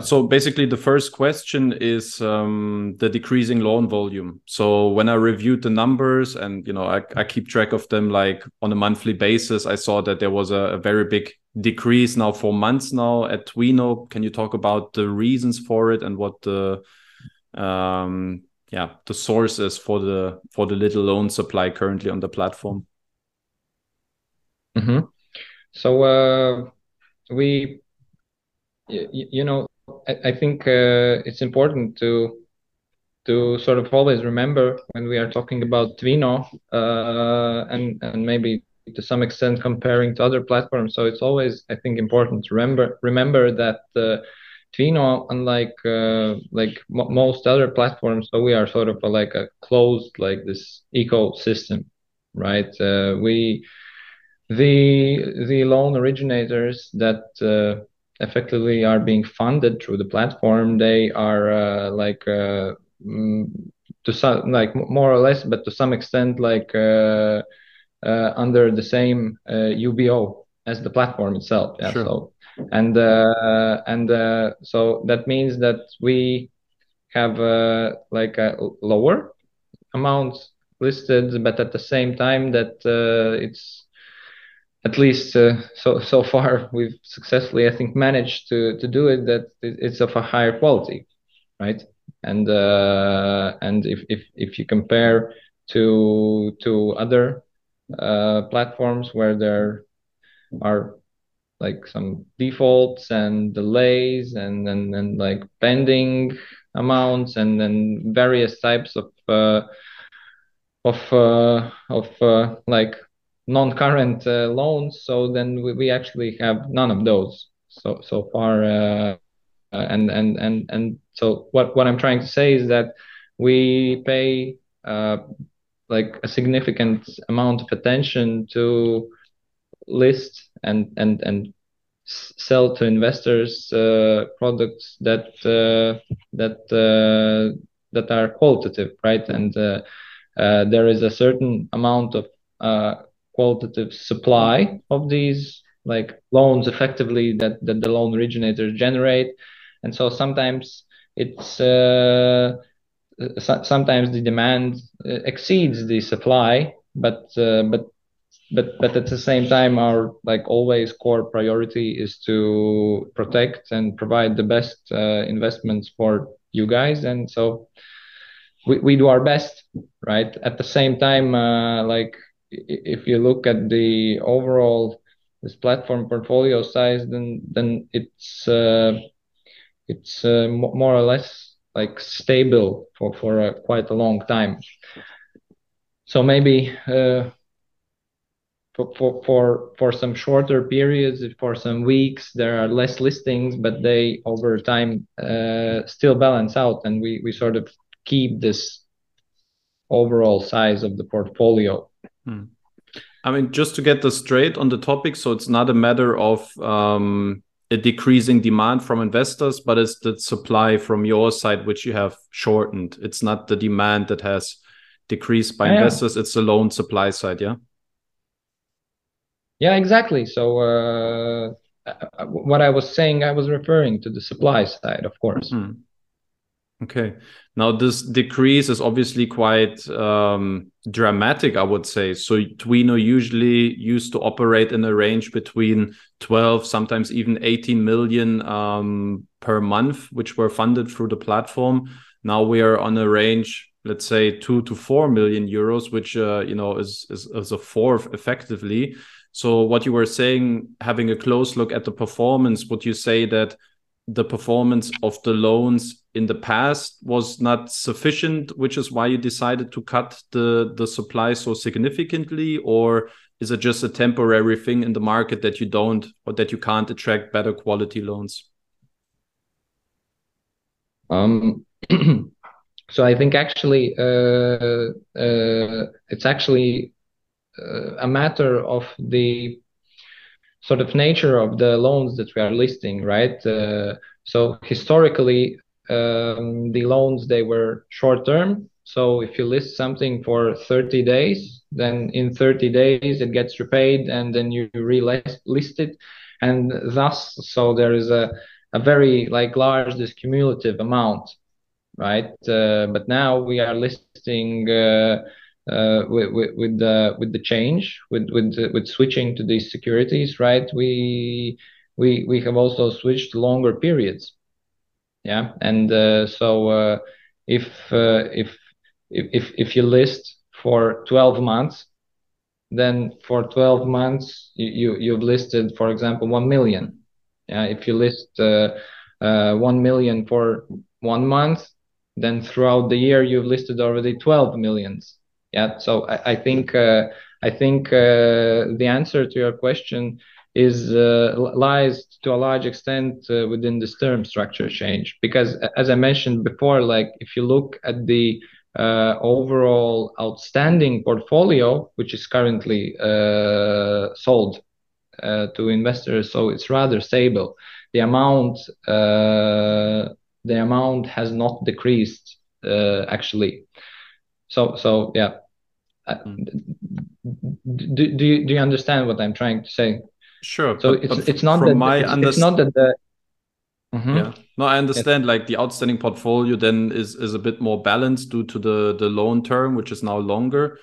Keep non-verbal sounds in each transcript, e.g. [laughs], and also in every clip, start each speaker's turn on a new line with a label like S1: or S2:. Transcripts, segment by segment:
S1: So basically, the first question is um, the decreasing loan volume. So when I reviewed the numbers and you know I, I keep track of them like on a monthly basis, I saw that there was a, a very big decrease now for months now at Twino. Can you talk about the reasons for it and what the um, yeah the source is for the for the little loan supply currently on the platform?
S2: Mm-hmm. So uh, we, you know, I, I think uh, it's important to to sort of always remember when we are talking about Twino uh, and and maybe to some extent comparing to other platforms. So it's always I think important to remember remember that uh, Twino, unlike uh, like most other platforms, so we are sort of a, like a closed like this ecosystem, right? Uh, we the the loan originators that uh, effectively are being funded through the platform they are uh, like uh, mm, to some like more or less but to some extent like uh, uh, under the same ubo as the platform itself yeah sure. so and and so that means that we have like a lower amount listed but at the same time that it's at least uh, so so far [laughs] we've successfully i think managed to to do it that it's of a higher quality right? And uh, and if, if if you compare to to other uh, platforms where there are like some defaults and delays and and, and like pending amounts and then various types of uh, of uh, of uh, like non-current uh, loans. So then we, we actually have none of those so so far. Uh, uh, and and and and so what what I'm trying to say is that we pay like a significant amount of attention to list and and and sell to investors uh, products that uh, that uh, that are qualitative, right? And there is a certain amount of qualitative supply of these like loans effectively that, that the loan originators generate. And so sometimes it's uh, so, sometimes the demand uh, exceeds the supply but uh, but but but at the same time our like always core priority is to protect and provide the best uh, investments for you guys. And so we, we do our best right? At the same time uh, like if you look at the overall this platform portfolio size, then then it's uh, it's uh, more or less like stable for for a, quite a long time. So maybe uh, for, for for for some shorter periods, for some weeks, there are less listings, but they over time uh, still balance out, and we we sort of keep this overall size of the portfolio Hmm.
S1: I mean, just to get this straight on the topic, so it's not a matter of um, a decreasing demand from investors, but it's the supply from your side which you have shortened. It's not the demand that has decreased by yeah. investors; it's the loan supply side. Yeah.
S2: Yeah, exactly. So uh, uh what I was saying, I was referring to the supply side, of course. Mm -hmm.
S1: Okay. Now this decrease is obviously quite um, dramatic, I would say. So Twino usually used to operate in a range between 12, sometimes even 18 million um, per month, which were funded through the platform. Now we are on a range, let's say two to four million euros, which uh, you know is, is is a fourth effectively. So what you were saying, having a close look at the performance, would you say that the performance of the loans in the past was not sufficient, which is why you decided to cut the the supply so significantly, or is it just a temporary thing in the market that you don't or that you can't attract better quality loans?
S2: Um, [clears throat] so I think actually uh, uh, it's actually uh, a matter of the sort of nature of the loans that we are listing, right? Uh, so historically, um, the loans they were short term. So if you list something for 30 days, then in 30 days it gets repaid, and then you relist it, and thus so there is a a very like large this cumulative amount right uh, but now we are listing uh, with, with, the with the change with with with switching to these securities right? We we we have also switched longer periods. Yeah. And uh, so uh, if, uh, if if if you list for 12 months then for 12 months you, you have listed for example 1 million. Yeah. If you list uh, uh, 1 million for one month then throughout the year you've listed already 12 millions yeah so i, I think uh, i think uh, the answer to your question is uh, lies to a large extent uh, within this term structure change because as i mentioned before like if you look at the uh, overall outstanding portfolio, which is currently uh, sold to investors, so it's rather stable. The amount the amount has not decreased actually. So so yeah. Hmm. Do, do, you, do you understand what I'm trying to say?
S1: Sure.
S2: So but, it's but it's not that my it's, it's not that the
S1: Mm-hmm. Yeah. No, I understand. Yes. Like the outstanding portfolio then is is a bit more balanced due to the the loan term, which is now longer.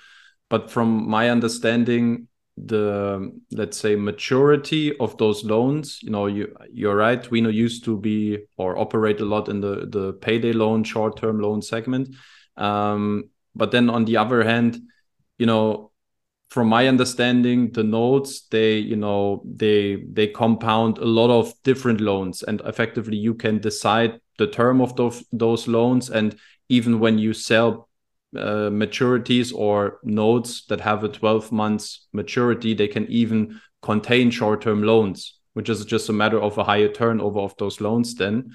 S1: But from my understanding, the let's say maturity of those loans, you know, you you're right. Twino used to be or operate a lot in the the payday loan, short term loan segment. Um, but then on the other hand, you know, from my understanding the notes they you know they they compound a lot of different loans. And effectively you can decide the term of those those loans. And even when you sell uh, maturities or notes that have a 12 months maturity they can even contain short-term loans which is just a matter of a higher turnover of those loans then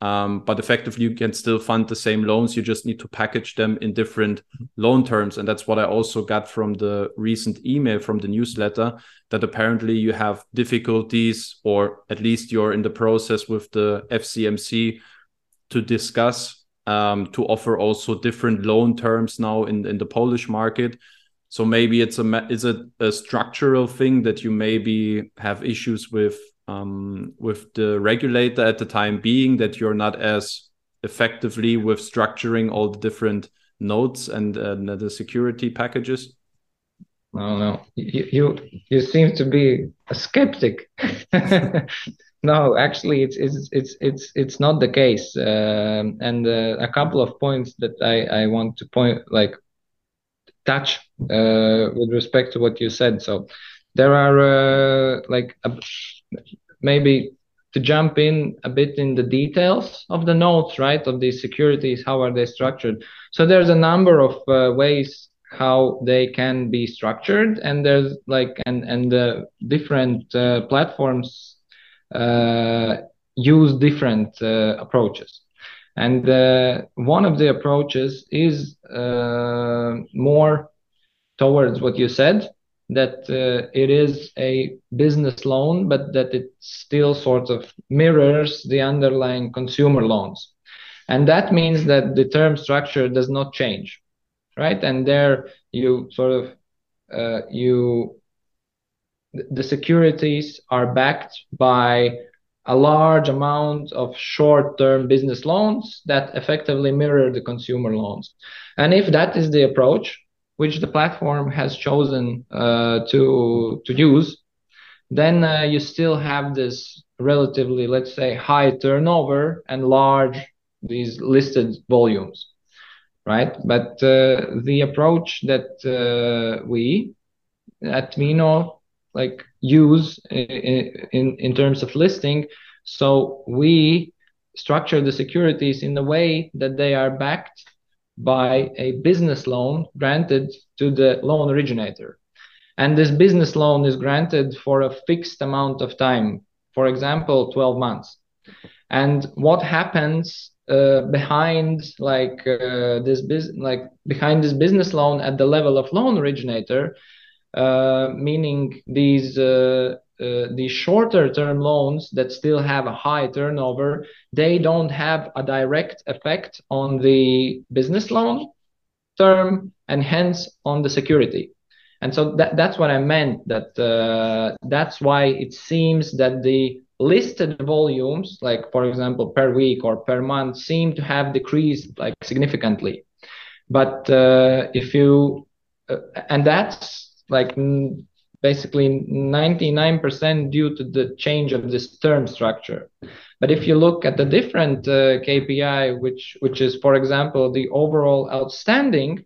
S1: um, but effectively, you can still fund the same loans. You just need to package them in different loan terms. And that's what I also got from the recent email from the newsletter that apparently you have difficulties, or at least you're in the process with the FCMC to discuss um, to offer also different loan terms now in, in the Polish market. So maybe it's a is it a structural thing that you maybe have issues with um, with the regulator at the time being that you're not as effectively with structuring all the different notes and, and the security packages?
S2: No, no, you you, you seem to be a skeptic. [laughs] no, actually, it's it's it's it's it's not the case. Um, and uh, a couple of points that I I want to point like touch uh, with respect to what you said. So there are uh, like a, maybe to jump in a bit in the details of the notes, right, of these securities, how are they structured? So there's a number of uh, ways how they can be structured, and there's like and and the different uh, platforms uh, use different uh, approaches. And uh, one of the approaches is more towards what you said, that uh, it is a business loan, but that it still sort of mirrors the underlying consumer loans. And that means that the term structure does not change, right? And there you sort of, uh, you, the securities are backed by a large amount of short-term business loans that effectively mirror the consumer loans. And if that is the approach, which the platform has chosen uh, to to use, then uh, you still have this relatively, let's say, high turnover and large these listed volumes, right? But uh, the approach that uh, we at Twino like use in, in in terms of listing, so we structure the securities in a way that they are backed by a business loan granted to the loan originator. And this business loan is granted for a fixed amount of time, for example, 12 months. And what happens uh, behind like uh, this business like behind this business loan at the level of loan originator uh, meaning these uh, the shorter term loans that still have a high turnover, they don't have a direct effect on the business loan term and hence on the security. And so that, that's what I meant that uh, that's why it seems that the listed volumes, like for example per week or per month, seem to have decreased like significantly. But uh, if you uh, and that's like basically 99% due to the change of this term structure. But if you look at the different uh, KPI, which which is for example the overall outstanding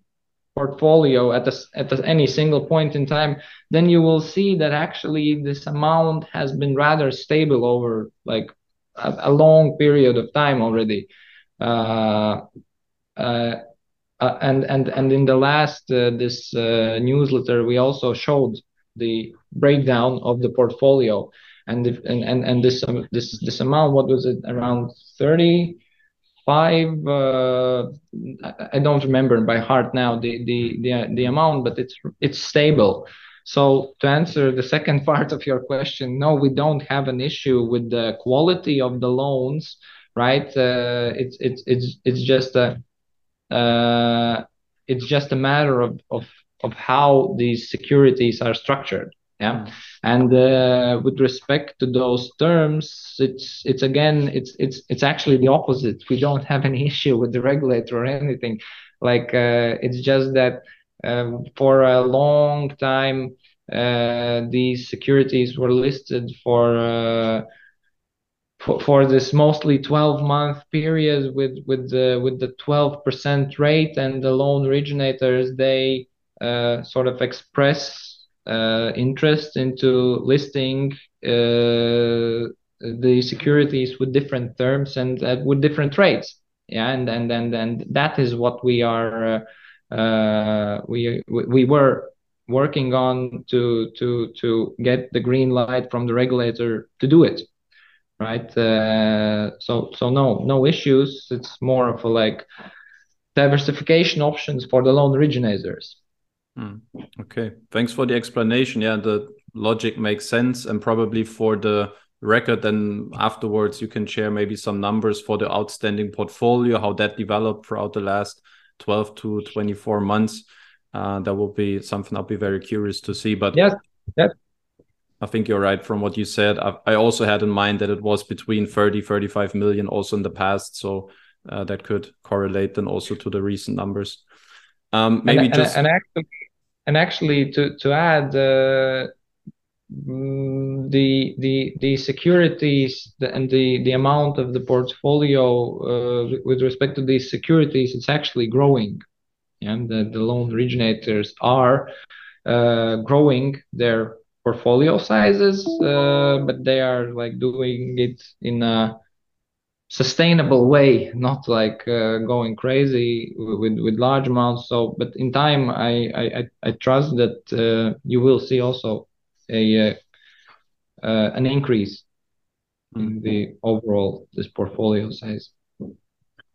S2: portfolio at, at any single point in time, then you will see that actually this amount has been rather stable over like a, a long period of time already. Uh, uh, uh, and and and in the last uh, this uh, newsletter, we also showed the breakdown of the portfolio, and if, and and and this um, this this amount, what was it around 35 uh, i don't remember by heart now the, the the the amount but it's it's stable. So to answer the second [laughs] part of your question no we don't have an issue with the quality of the loans right? Uh, it's it's it's it's just a uh, it's just a matter of of of how these securities are structured yeah? And uh, with respect to those terms it's it's again it's it's it's actually the opposite. We don't have any [laughs] issue with the regulator or anything. Like uh, it's just that um, for a long time uh, these securities were listed for uh, for, for this mostly 12 month period with with the with the 12% rate and the loan originators they uh, sort of express uh, interest into listing uh, the securities with different terms and uh, with different rates. Yeah, and and and and that is what we are we we were working on to to to get the green light from the regulator to do it right? Uh, so so no no issues. It's more of a like diversification options for the loan originators
S1: Hmm. Okay, thanks for the explanation. Yeah, the logic makes sense, and probably for the record, then afterwards you can share maybe some numbers for the outstanding portfolio, how that developed throughout the last 12 to 24 months. Uh, that will be something I'll be very curious to see. But
S2: yes, yes.
S1: I think you're right from what you said. I, I, also had in mind that it was between 30, 35 million also in the past. So uh, that could correlate then also to the recent numbers. Um, maybe
S2: and,
S1: just
S2: and, and actually, and actually to to add uh, mm, the the the securities and the the amount of the portfolio uh, with respect to these securities it's actually growing. And the, the loan originators are uh, growing their portfolio sizes uh, but they are like doing it in a sustainable way, not like uh, going crazy with with large amounts. So, but in time, I I I trust that uh, you will see also a uh, uh an increase in mm-hmm. the overall this portfolio size.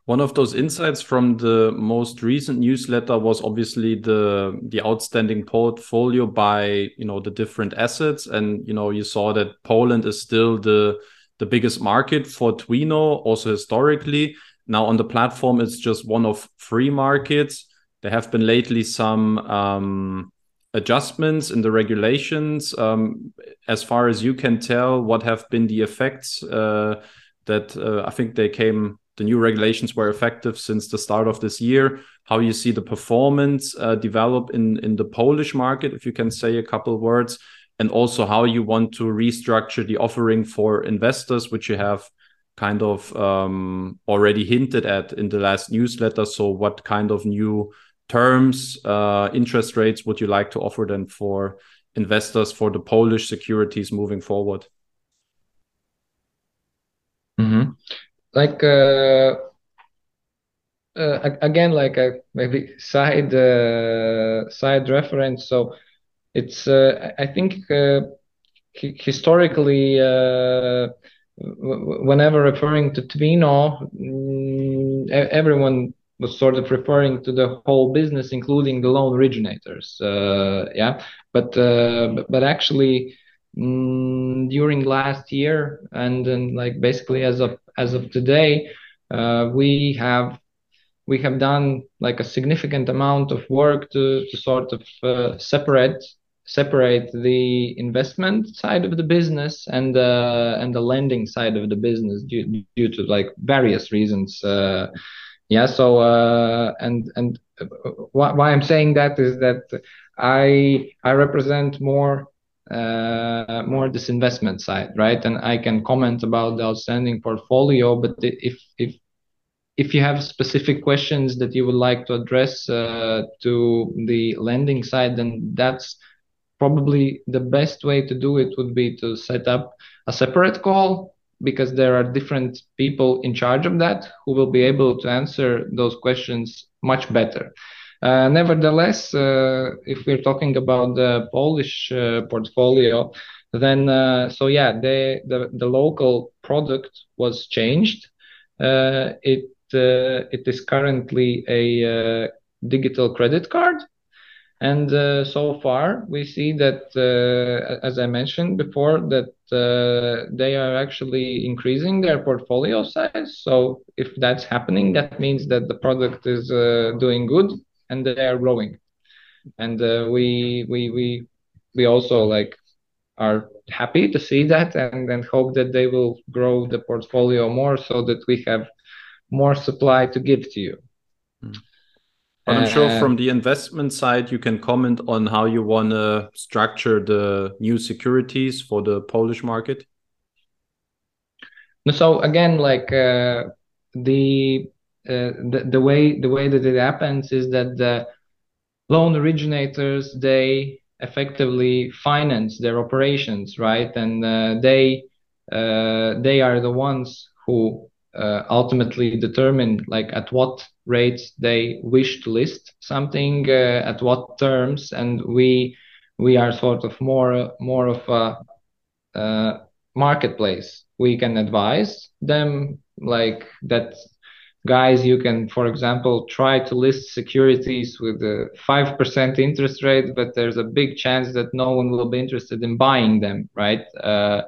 S1: One of those insights from the most recent newsletter was obviously the the outstanding portfolio by you know the different assets, and you know you saw that Poland is still the the biggest market for Twino, also historically. Now on the platform, it's just one of three markets. There have been lately some um, adjustments in the regulations. Um, as far as you can tell, what have been the effects uh, that uh, I think they came, the new regulations were effective since the start of this year. How you see the performance uh, develop in, in the Polish market, if you can say a couple words and also how you want to restructure the offering for investors, which you have kind of um, already hinted at in the last newsletter. So, what kind of new terms, uh, interest rates would you like to offer then for investors for the Polish securities moving forward?
S2: Mm-hmm. Like uh, uh, again, like a maybe side uh, side reference. So it's uh, I think uh, historically uh, whenever referring to Twino, mm, everyone was sort of referring to the whole business, including the loan originators. Uh, yeah, but uh, but actually, mm, during last year and then like basically as of as of today, uh, we have we have done like a significant amount of work to to sort of separate separate the investment side of the business and uh, and the lending side of the business due, due to like various reasons. Uh, yeah. So uh, and and why, why I'm saying that is that I I represent more uh, more this investment side, right? And I can comment about the outstanding portfolio, but if if if you have specific questions that you would like to address uh, to the lending side, then that's probably the best way to do it would be to set up a separate call because there are different people in charge of that who will be able to answer those questions much better. Uh, nevertheless, uh, if we're talking about the Polish uh, portfolio, then uh, so yeah, the, the local product was changed. Uh, it uh, it is currently a digital credit card and uh, so far, we see that, uh, as I mentioned before, that uh, they are actually increasing their portfolio size. So if that's happening, that means that the product is doing good and they are growing. And we we we we also like are happy to see that and, and hope that they will grow the portfolio more so that we have more supply to give to you.
S1: But I'm sure uh, from the investment side, you can comment on how you want to structure the new securities for the Polish market.
S2: So again, like uh, the, uh, the the way the way that it happens is that the loan originators they effectively finance their operations, right? And uh, they uh, they are the ones who uh, ultimately determine like at what rates they wish to list something uh, at what terms and we we are sort of more more of a uh, marketplace. We can advise them like that guys you can for example try to list securities with a 5% interest rate but there's a big chance that no one will be interested in buying them right? Uh,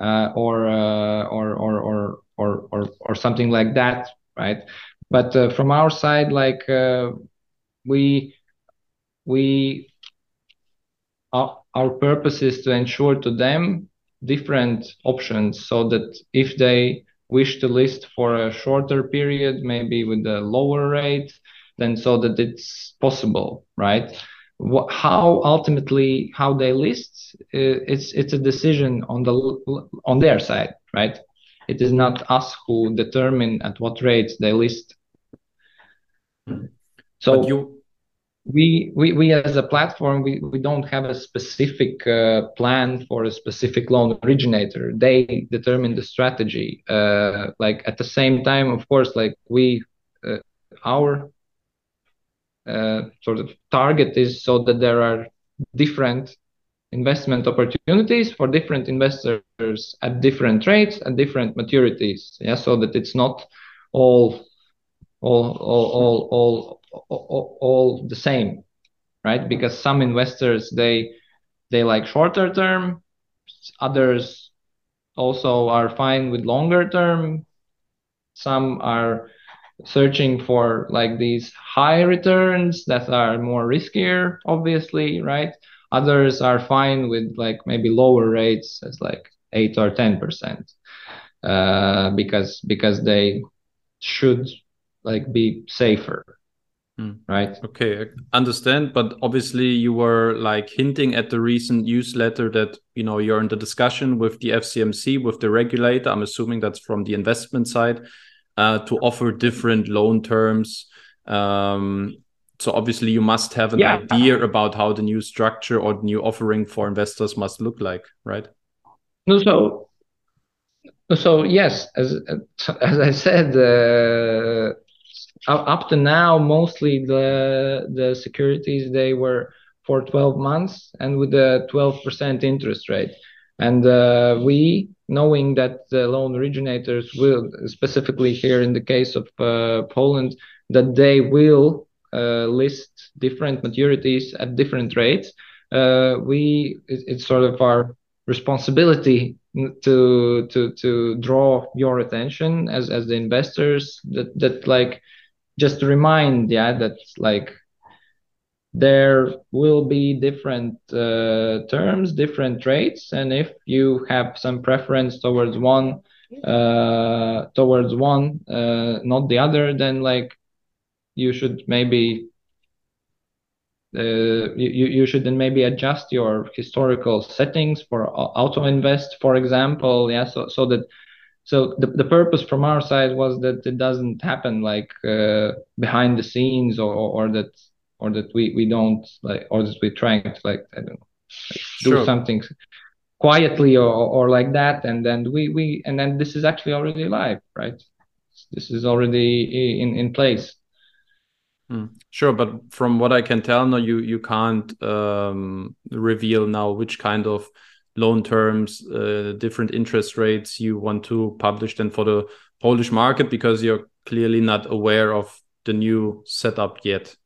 S2: uh, or, uh, or or or or or or something like that right but uh, from our side like uh, we we our, our purpose is to ensure to them different options so that if they wish to list for a shorter period maybe with a lower rate then so that it's possible right what, how ultimately how they list uh, it's it's a decision on the on their side right it is not us who determine at what rates they list. So you... we, we, we as a platform, we, we don't have a specific uh, plan for a specific loan originator. They determine the strategy. Uh, like at the same time, of course, like we, uh, our uh, sort of target is so that there are different investment opportunities for different investors at different rates at different maturities yeah so that it's not all all all all all all, the same right? Because some investors they they like shorter term others also are fine with longer term. Some are searching for like these high returns that are more riskier obviously right? Others are fine with like maybe lower rates as like eight or ten percent, uh, because because they should like be safer. Mm. Right.
S1: Okay, I understand. But obviously, you were like hinting at the recent newsletter that you know you're in the discussion with the FCMC, with the regulator. I'm assuming that's from the investment side uh, to offer different loan terms. Um, so obviously you must have an yeah. idea about how the new structure or new offering for investors must look like right
S2: no so so yes as as i said uh, up to now mostly the the securities they were for 12 months and with a 12% interest rate. And uh, we knowing that the loan originators will specifically here in the case of uh, poland that they will uh, list different maturities at different rates, uh, we it, it's sort of our responsibility to to to draw your attention as as the investors that that like just to remind yeah that like there will be different uh, terms, different rates, and if you have some preference towards one, uh, towards one, uh, not the other, then like you should maybe uh, you, you should then maybe adjust your historical settings for auto invest, for example. Yeah, so so that so the, the purpose from our side was that it doesn't happen like uh, behind the scenes or, or, or that or that we we don't like or that we're trying to like I don't know like do something quietly or, or like that and then we we and then this is actually already live right? This is already in in place.
S1: Mm, sure but from what i can tell now you you can't um, reveal now which kind of loan terms uh, different interest rates you want to publish then for the polish market because you're clearly not aware of the new setup yet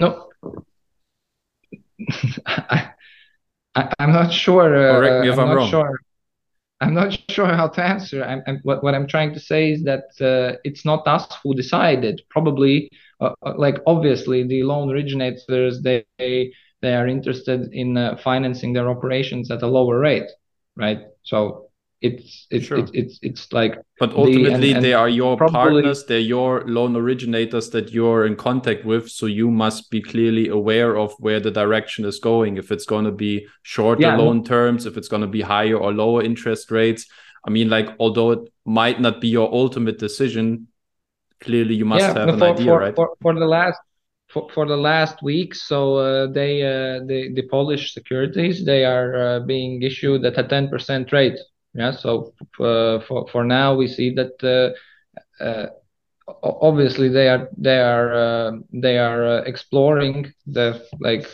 S2: no. [laughs] I, am not sure.
S1: Uh, Correct me if I'm, I'm wrong.
S2: Sure. I'm not sure how to answer. I'm, I'm, what, what I'm trying to say is that uh, it's not us who decided. Probably, uh, uh like obviously, the loan originators they they are interested in uh, financing their operations at a lower rate, right? So it's it's sure. it's, it's it's like
S1: but ultimately the, and, and they are your probably, partners they're your loan originators that you're in contact with so you must be clearly aware of where the direction is going if it's going to be shorter yeah, loan terms if it's going to be higher or lower interest rates i mean like although it might not be your ultimate decision clearly you must yeah, have an
S2: for,
S1: idea
S2: for,
S1: right
S2: for, for the last for, for the last week so uh, they uh, the, the polish securities they are uh, being issued at a 10% rate yeah, so uh, for for now we see that uh, uh, obviously they are they are they are exploring the like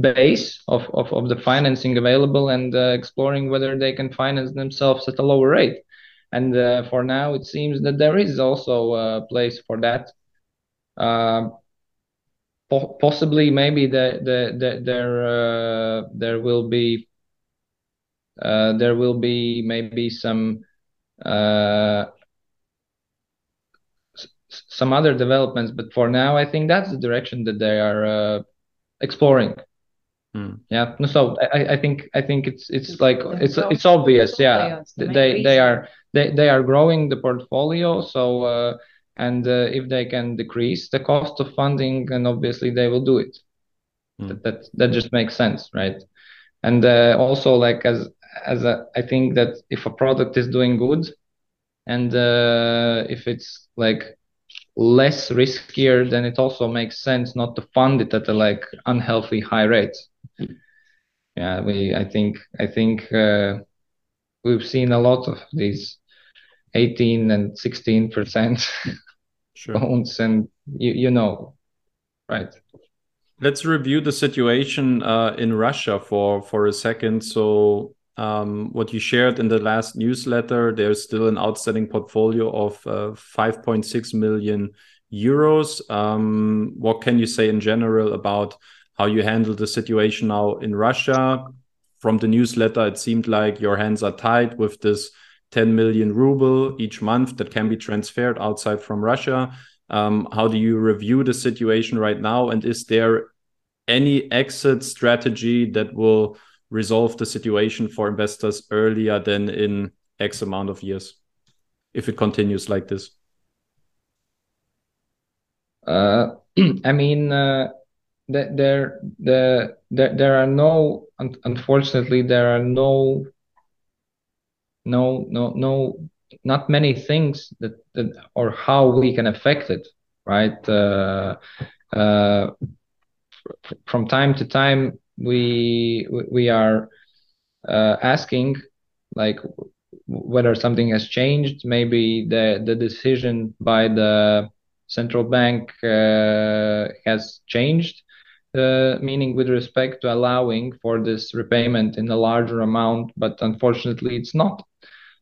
S2: base of, of, of the financing available and exploring whether they can finance themselves at a lower rate. And for now, it seems that there is also a place for that. Uh, po- possibly, maybe the, the, the, there there will be uh, there will be maybe some uh, some other developments, but for now, I think that's the direction that they are uh, exploring. Mm. Yeah. So I, I think I think it's it's like it's it's obvious. Yeah. They they are they they are growing the portfolio. So uh, and uh, if they can decrease the cost of funding, and obviously they will do it. Mm. That, that that just makes sense, right? And uh, also like as as a, I think that if a product is doing good and uh, if it's like less riskier, then it also makes sense not to fund it at a like unhealthy high rate. Yeah, we I think I think uh, we've seen a lot of these 18 and 16 percent [laughs] sure. loans, and you you know, right?
S1: Let's review the situation uh, in Russia for for a second. So um, what you shared in the last newsletter, there's still an outstanding portfolio of uh, 5.6 million euros. Um, what can you say in general about how you handle the situation now in Russia? From the newsletter, it seemed like your hands are tied with this 10 million ruble each month that can be transferred outside from Russia. Um, how do you review the situation right now? And is there any exit strategy that will resolve the situation for investors earlier than in X amount of years if it continues like this?
S2: Uh, [clears throat] I mean, uh, there, there, there, there are no. Unfortunately, there are no, no, no, no, not many things that, that or how we can affect it, right? Uh, uh, from time to time, we we are uh, asking like whether something has changed maybe the the decision by the central bank uh, has changed uh, meaning with respect to allowing for this repayment in a larger amount but unfortunately it's not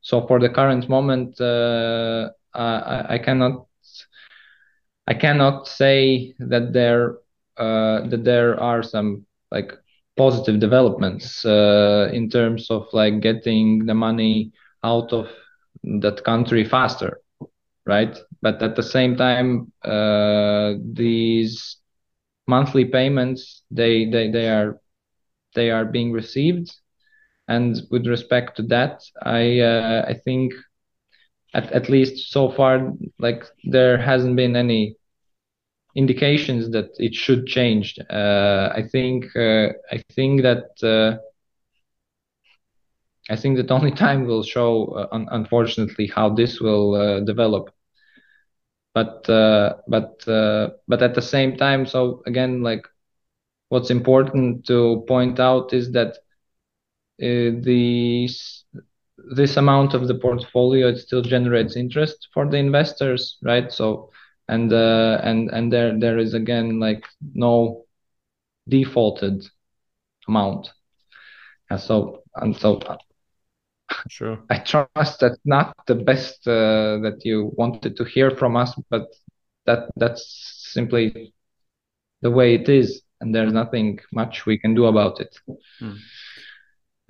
S2: so for the current moment uh, I, I cannot I cannot say that there uh, that there are some like positive developments uh, in terms of like getting the money out of that country faster right? But at the same time uh, these monthly payments they they they are they are being received and with respect to that i uh, i think at, at least so far like there hasn't been any indications that it should change. Uh, i think uh, i think that uh, i think that only [laughs] time will show uh, un- unfortunately how this will uh, develop. But but but at the same time so again like what's important to point out is that uh, the this amount of the portfolio it still generates interest for the investors right so and uh, and and there there is again like no defaulted amount and so and so
S1: sure
S2: i trust that's not the best uh, that you wanted to hear from us but that that's simply the way it is and there's nothing much we can do about it. Hmm.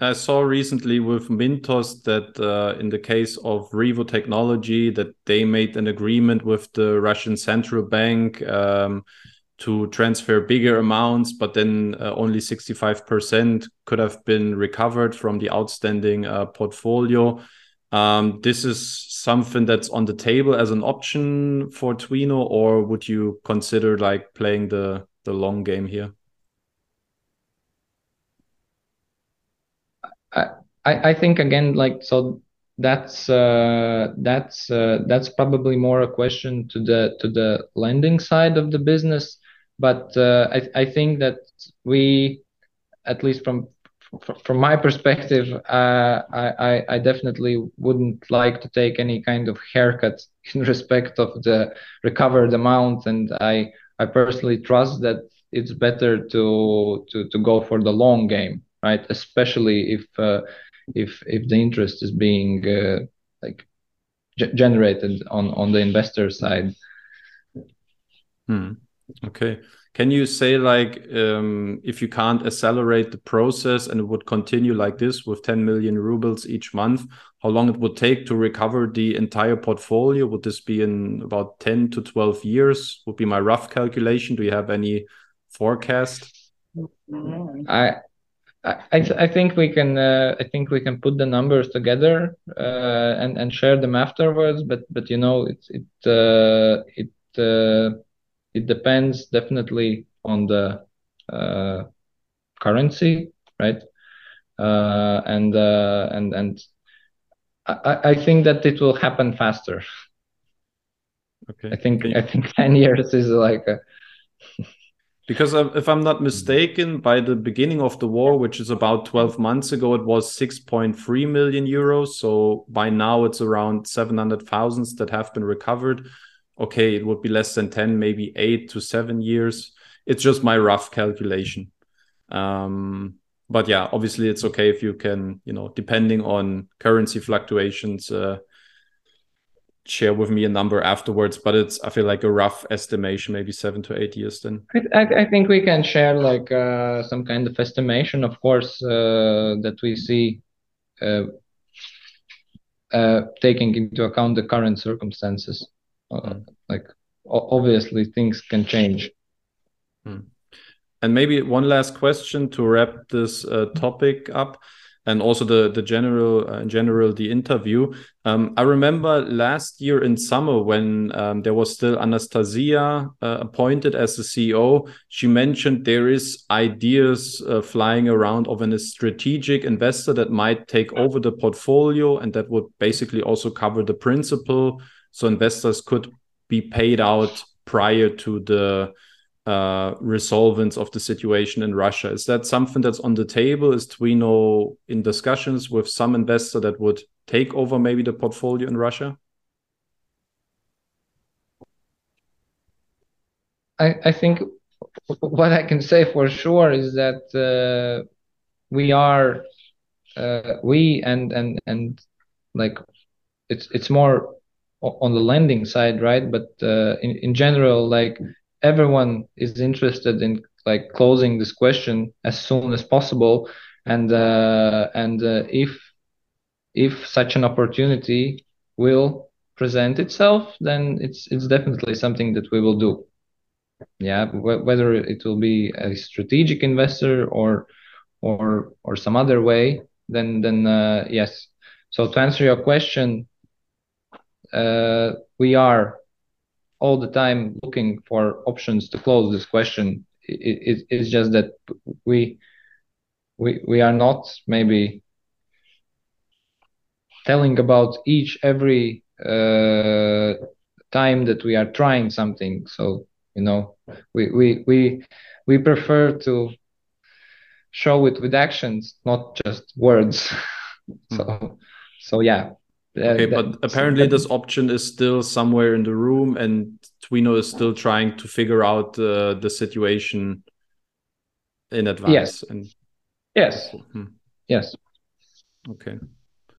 S1: I saw recently with Mintos that uh, in the case of Revo Technology, that they made an agreement with the Russian central bank um, to transfer bigger amounts, but then uh, only 65% could have been recovered from the outstanding uh, portfolio. Um, this is something that's on the table as an option for Twino, or would you consider like playing the the long game here?
S2: I I think again like so that's uh, that's uh, that's probably more a question to the to the lending side of the business, but uh, I I think that we at least from from my perspective, uh, I, I definitely wouldn't like to take any kind of haircut [laughs] in respect of the recovered amount, and I I personally trust that it's better to to to go for the long game, right? Especially if uh, if if the interest is being uh, like g- generated on on the investor side.
S1: Hmm. Okay. Can you say like um, if you can't accelerate the process and it would continue like this with 10 million rubles each month, how long it would take to recover the entire portfolio? Would this be in about 10 to 12 years? Would be my rough calculation. Do you have any forecast?
S2: I I, th I think we can uh, I think we can put the numbers together uh, and and share them afterwards. But but you know it it uh, it uh, it depends definitely on the uh, currency, right? Uh, and and and I, I think that it will happen faster.
S1: Okay.
S2: I think I think ten years is like a [laughs]
S1: because if I'm not mistaken, by the beginning of the war, which is about 12 months ago, it was 6.3 million euros. So by now it's around 700,000 that have been recovered. Okay, it would be less than 10, maybe eight to seven years. It's just my rough calculation. Um, but yeah, obviously it's okay if you can, you know, depending on currency fluctuations, uh, share with me a number afterwards, but it's I feel like a rough estimation, maybe seven to eight years. Then
S2: I, I think we can share like uh, some kind of estimation, of course, uh, that we see uh, uh taking into account the current circumstances. Mm. Like obviously, things can change.
S1: Mm. And maybe one last question to wrap this uh, topic up and also the the general uh, in general the interview. Um, I remember last year in summer when um, there was still Anastasia uh, appointed as the CEO. She mentioned there is ideas uh, flying around of a strategic investor that might take over the portfolio and that would basically also cover the principal, so investors could be paid out prior to the uh, resolvence of the situation in Russia. Is that something that's on the table? Is Twino in discussions with some investor that would take over maybe the portfolio in Russia?
S2: I, I think what I can say for sure is that uh, we are uh, we and and and like it's it's more on the lending side, right? But uh, in in general, like everyone is interested in like closing this question as soon as possible. And uh, and uh, if if such an opportunity will present itself then it's it's definitely something that we will do. Yeah whether it will be a strategic investor or or or some other way then then uh, yes. So to answer your question uh, we are all the time looking for options to close this question. It, it, it's just that we we we are not maybe telling about each every uh, time that we are trying something. So you know we we we we prefer to show it with actions not just words. [laughs] Hmm. so so yeah
S1: okay but apparently this option is still somewhere in the room and twino is still trying to figure out uh, the situation in advance
S2: yes.
S1: and
S2: yes. Hmm. yes.
S1: Okay